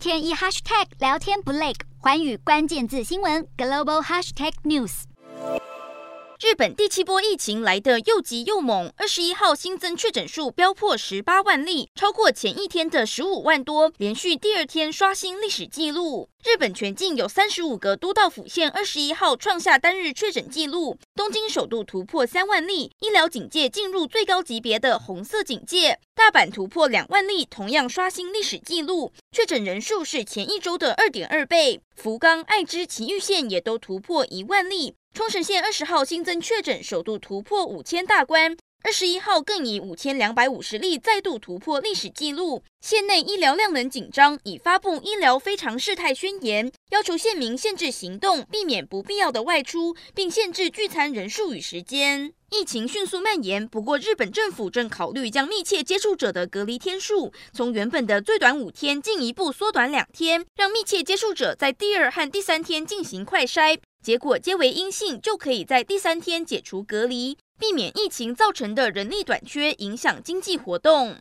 天一 hashtag 聊天不累，环宇关键字新闻 global hashtag news。日本第七波疫情来得又急又猛，二十一号新增确诊数飙破十八万例，超过前一天的十五万多，连续第二天刷新历史纪录。日本全境有三十五个都道府县，二十一号创下单日确诊纪录。东京首度突破三万例，医疗警戒进入最高级别的红色警戒。大阪突破两万例，同样刷新历史纪录，确诊人数是前一周的二点二倍。福冈、爱知、埼玉县也都突破一万例。冲绳县二十号新增确诊首度突破五千大关，二十一号更以五千两百五十例再度突破历史纪录。县内医疗量能紧张，已发布医疗非常事态宣言，要求县民限制行动，避免不必要的外出，并限制聚餐人数与时间。疫情迅速蔓延，不过日本政府正考虑将密切接触者的隔离天数从原本的最短五天进一步缩短两天，让密切接触者在第二和第三天进行快筛。结果皆为阴性，就可以在第三天解除隔离，避免疫情造成的人力短缺影响经济活动。